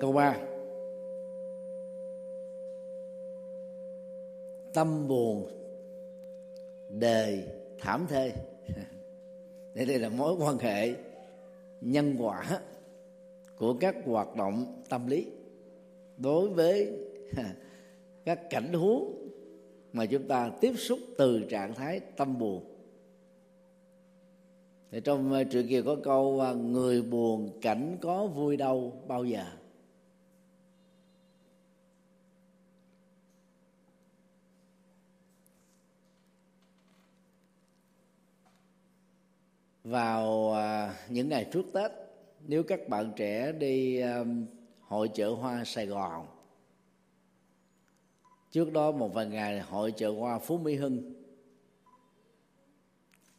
câu ba. Tâm buồn, đề, thảm thê. Đây đây là mối quan hệ nhân quả của các hoạt động tâm lý đối với các cảnh huống mà chúng ta tiếp xúc từ trạng thái tâm buồn. Thì trong ờ, truyện kiều có câu ờ, người buồn cảnh có vui đâu bao giờ? Vào à, những ngày trước tết, nếu các bạn trẻ đi à, hội chợ hoa sài gòn. Trước đó một vài ngày, hội chợ hoa phú mỹ hưng.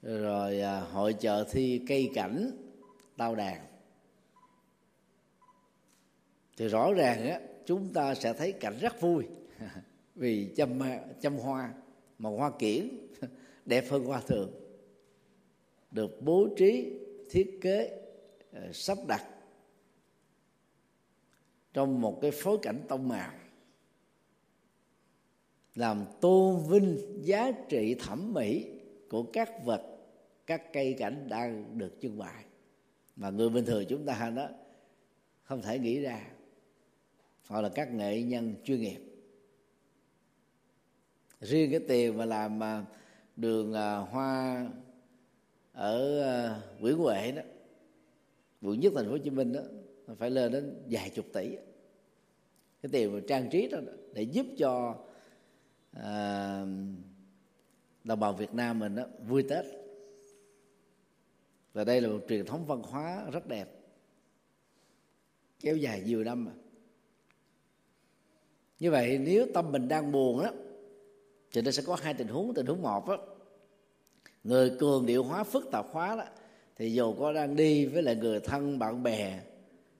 Rồi à, hội chợ thi cây cảnh, tao đàn. Thì rõ ràng á, chúng ta sẽ thấy cảnh rất vui vì chăm chăm hoa mà hoa kiển, đẹp hơn hoa thường được bố trí, thiết kế ờ, sắp đặt trong một cái phối cảnh tông màu, làm tôn vinh giá trị thẩm mỹ của các vật, các cây cảnh đang được trưng bày. Mà người bình thường chúng ta đó không thể nghĩ ra hoặc là các nghệ nhân chuyên nghiệp. Riêng cái tiền mà làm mà đường à, hoa ở ờ, Nguyễn Huệ đó. Quận nhất thành phố Hồ Chí Minh đó phải lên đến vài chục tỷ. Cái tiền mà trang trí đó để giúp cho à, đồng bào Việt Nam mình đó vui Tết. Và đây là một truyền thống văn hóa rất đẹp. Kéo dài nhiều năm mà. Như vậy nếu tâm mình đang buồn đó thì nó sẽ có hai tình huống. Tình huống một đó người cường điệu hóa, phức tạp hóa đó, thì dù có đang đi với lại người thân, bạn bè,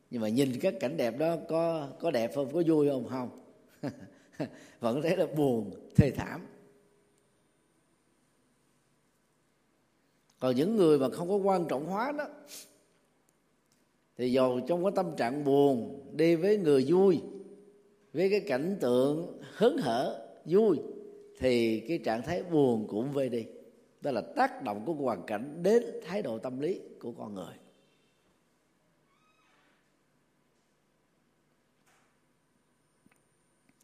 nhưng mà nhìn các cảnh đẹp đó, có có đẹp không, có vui không? Không. Vẫn thấy là buồn, thê thảm. Còn những người mà không có quan trọng hóa đó, thì dù trong cái tâm trạng buồn, đi với người vui, với cái cảnh tượng hớn hở, vui, thì cái trạng thái buồn cũng vơi đi đó là tác động của hoàn cảnh đến thái độ tâm lý của con người.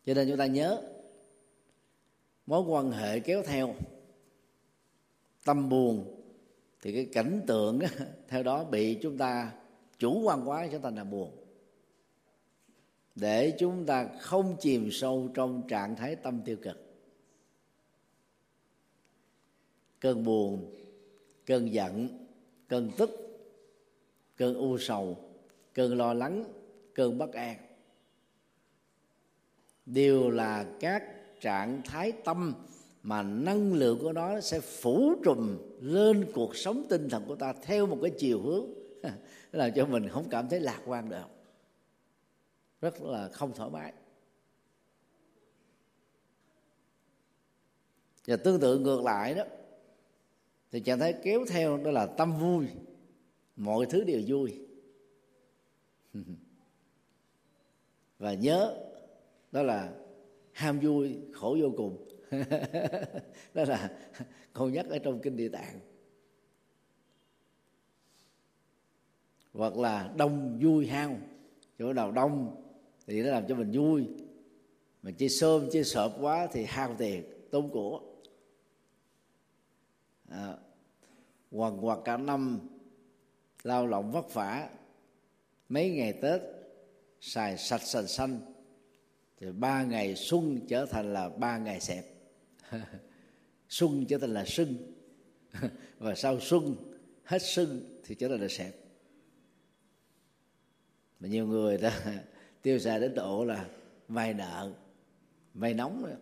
Cho nên chúng ta nhớ, mối quan hệ kéo theo tâm buồn thì cái cảnh tượng theo đó bị chúng ta chủ quan quá trở thành là buồn. Để chúng ta không chìm sâu trong trạng thái tâm tiêu cực. Cơn buồn, cơn giận, cơn tức, cơn u sầu, cơn lo lắng, cơn bất an. Đều là các trạng thái tâm mà năng lượng của nó sẽ phủ trùm lên cuộc sống tinh thần của ta theo một cái chiều hướng làm cho mình không cảm thấy lạc quan được. Rất là không thoải mái. Và tương tự ngược lại đó thì trạng thái kéo theo đó là tâm vui. Mọi thứ đều vui. Và nhớ đó là ham vui khổ vô cùng. Đó là câu nhắc ở trong kinh địa tạng. Hoặc là đông vui hao. Chỗ nào đông thì nó làm cho mình vui. Mà chơi sơm chơi sợp quá thì hao tiền tốn của. À, quằn hoặc cả năm, lao động vất vả. Mấy ngày tết, xài sạch sành xanh. Thì ba ngày xuân trở thành là ba ngày xẹp. Xuân trở thành là sưng. Và sau xuân, hết sưng thì trở thành là xẹp. Mà nhiều người đó tiêu xài đến độ là vay nợ, vay nóng nữa.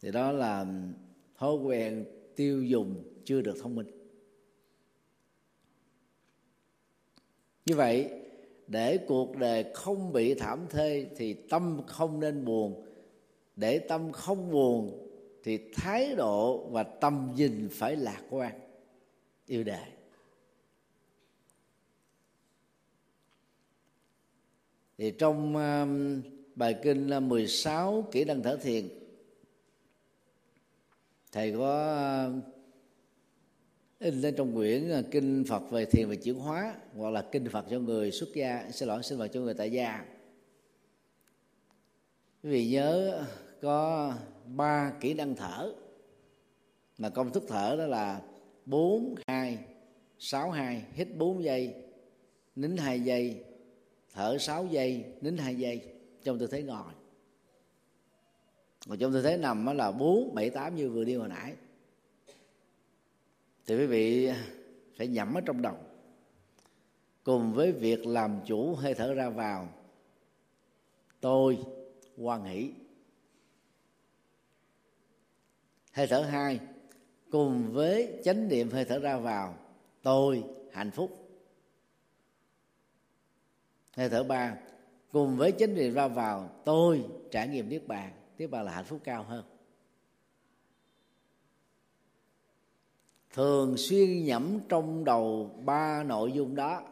Thì đó là thói quen tiêu dùng chưa được thông minh. Như vậy, để cuộc đời không bị thảm thê thì tâm không nên buồn. Để tâm không buồn thì thái độ và tâm nhìn phải lạc quan, yêu đời. Thì trong um, bài kinh 16 kỹ năng thở thiền thầy có ờ, in lên trong quyển ờ, kinh Phật về thiền và chuyển hóa, hoặc là kinh Phật cho người xuất gia. Xin lỗi, xin Phật cho người tại gia. Quý vị nhớ, có ba kỹ năng thở. Mà công thức thở đó là bốn, hai, sáu, hai, hít bốn giây, nín hai giây, thở sáu giây, nín hai giây. Trong tư thế ngồi còn trong tư thế nằm là 4, 7, 8 như vừa đi hồi nãy. Thì quý vị phải nhẩm ở trong đầu. Cùng với việc làm chủ hơi thở ra vào tôi hoan hỷ. Hơi thở hai cùng với chánh niệm hơi thở ra vào tôi hạnh phúc. Hơi thở ba cùng với chánh niệm ra vào tôi trải nghiệm niết bàn tiếp vào là hạnh phúc cao hơn. Thường xuyên nhẩm trong đầu ba nội dung đó.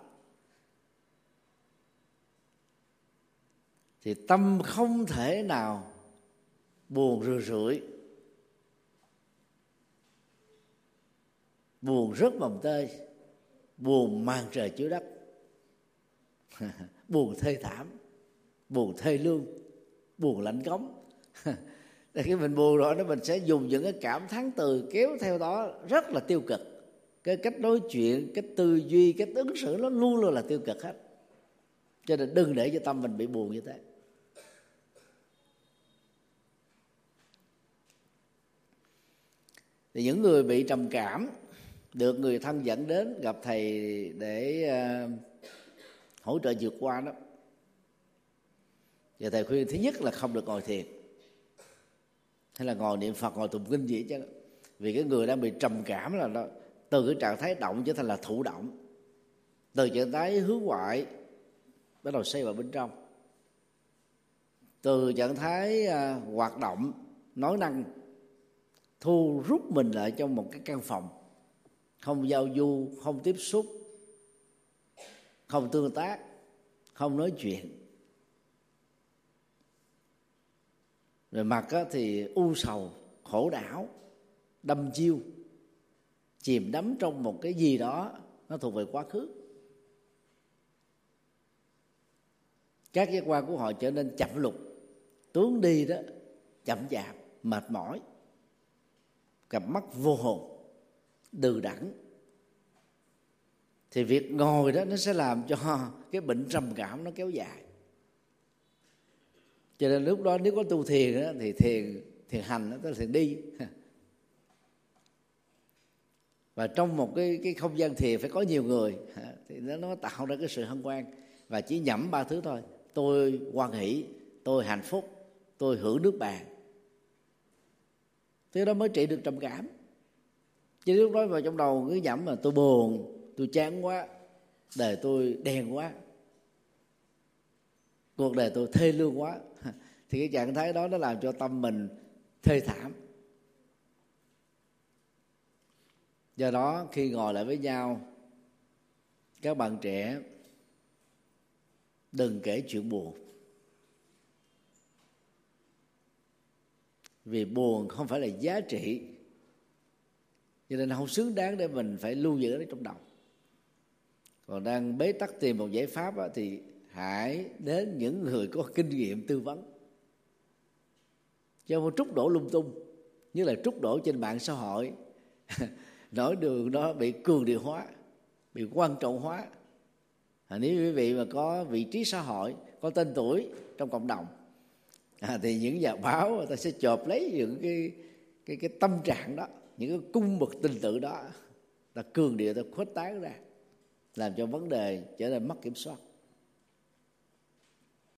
Thì tâm không thể nào buồn rười rượi. Buồn rất mồng tơi, buồn màn trời chiếu đất. Buồn thê thảm, buồn thê lương, buồn lạnh cống thì khi mình buồn rồi đó mình sẽ dùng những cái cảm thán từ kéo theo đó rất là tiêu cực. Cái cách nói chuyện cái tư duy cách ứng xử nó luôn luôn là tiêu cực hết. Cho nên đừng để cho tâm mình bị buồn như thế. Thì những người bị trầm cảm được người thân dẫn đến gặp thầy để uh, hỗ trợ vượt qua đó. Và thầy khuyên thứ nhất là không được ngồi thiền hay là ngồi niệm phật ngồi tụng kinh gì chứ vì cái người đang bị trầm cảm là nó từ cái trạng thái động trở thành là thụ động. Từ trạng thái hướng ngoại bắt đầu xây vào bên trong. Từ trạng thái uh, hoạt động nói năng thu rút mình lại trong một cái căn phòng. Không giao du không tiếp xúc không tương tác không nói chuyện. Về mặt thì u sầu, khổ đảo, đâm chiêu. Chìm đắm trong một cái gì đó, nó thuộc về quá khứ. Các giác quan của họ trở nên chậm lục tướng đi đó, chậm chạp, mệt mỏi. Cặp mắt vô hồn, đừ đẳng. Thì việc ngồi đó, nó sẽ làm cho cái bệnh trầm cảm nó kéo dài cho nên lúc đó nếu có tu thiền đó, thì thiền thiền hành đó, tức là thiền đi. Và trong một cái cái không gian thiền phải có nhiều người. Thì nó nó tạo ra cái sự hân hoan. Và chỉ nhẩm ba thứ thôi. Tôi hoan hỷ tôi hạnh phúc tôi hưởng nước bàn thế đó mới trị được trầm cảm. Chứ lúc đó vào trong đầu cứ nhẩm mà tôi buồn tôi chán quá đời tôi đen quá cuộc đời tôi thê lương quá. thì cái trạng thái đó nó làm cho tâm mình thê thảm. Do đó, khi ngồi lại với nhau, các bạn trẻ đừng kể chuyện buồn. Vì buồn không phải là giá trị, cho nên không xứng đáng để mình phải lưu giữ nó trong đầu. Còn đang bế tắc tìm một giải pháp thì hãy đến những người có kinh nghiệm tư vấn cho một trúc đổ lung tung như là trúc đổ trên mạng xã hội. Nỗi đường đó bị cường điều hóa bị quan trọng hóa. À, nếu quý vị mà có vị trí xã hội có tên tuổi trong cộng đồng à, thì những nhà báo người ta sẽ chộp lấy những cái cái cái tâm trạng đó những cái cung bậc tình tự đó. Là cường điệu ta khuếch tán ra làm cho vấn đề trở nên mất kiểm soát.